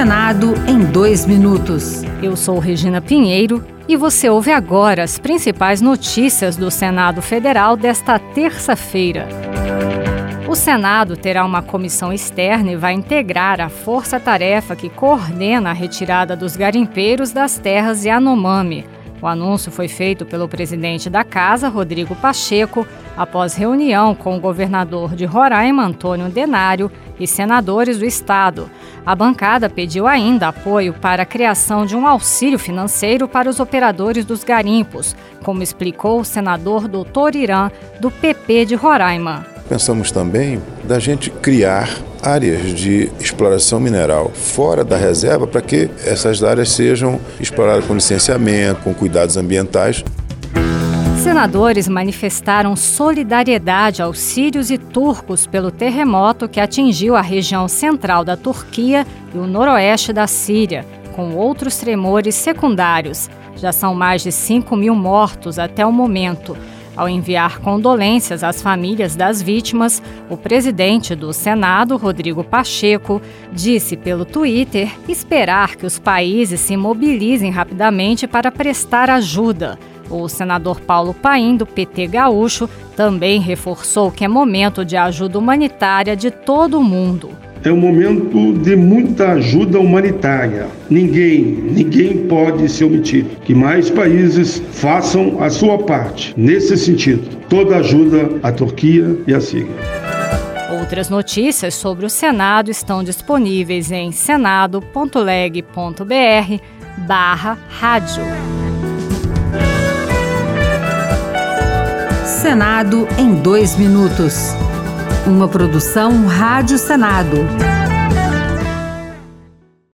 Senado em dois minutos. Eu sou Regina Pinheiro e você ouve agora as principais notícias do Senado Federal desta terça-feira. O Senado terá uma comissão externa e vai integrar a força-tarefa que coordena a retirada dos garimpeiros das terras Yanomami. O anúncio foi feito pelo presidente da Casa, Rodrigo Pacheco, após reunião com o governador de Roraima, Antônio Denário, e senadores do estado. A bancada pediu ainda apoio para a criação de um auxílio financeiro para os operadores dos garimpos, como explicou o senador Doutor Irã, do PP de Roraima. Pensamos também da gente criar áreas de exploração mineral fora da reserva para que essas áreas sejam exploradas com licenciamento, com cuidados ambientais. Senadores manifestaram solidariedade aos sírios e turcos pelo terremoto que atingiu a região central da Turquia e o noroeste da Síria, com outros tremores secundários. Já são mais de 5 mil mortos até o momento. Ao enviar condolências às famílias das vítimas, o presidente do Senado, Rodrigo Pacheco, disse pelo Twitter esperar que os países se mobilizem rapidamente para prestar ajuda. O senador Paulo Paim, do PT Gaúcho, também reforçou que é momento de ajuda humanitária de todo o mundo. É um momento de muita ajuda humanitária. Ninguém, ninguém pode se omitir. Que mais países façam a sua parte nesse sentido. Toda ajuda à Turquia e à Síria. Outras notícias sobre o Senado estão disponíveis em senado.leg.br barra rádio. Senado em dois minutos. Uma produção Rádio Senado.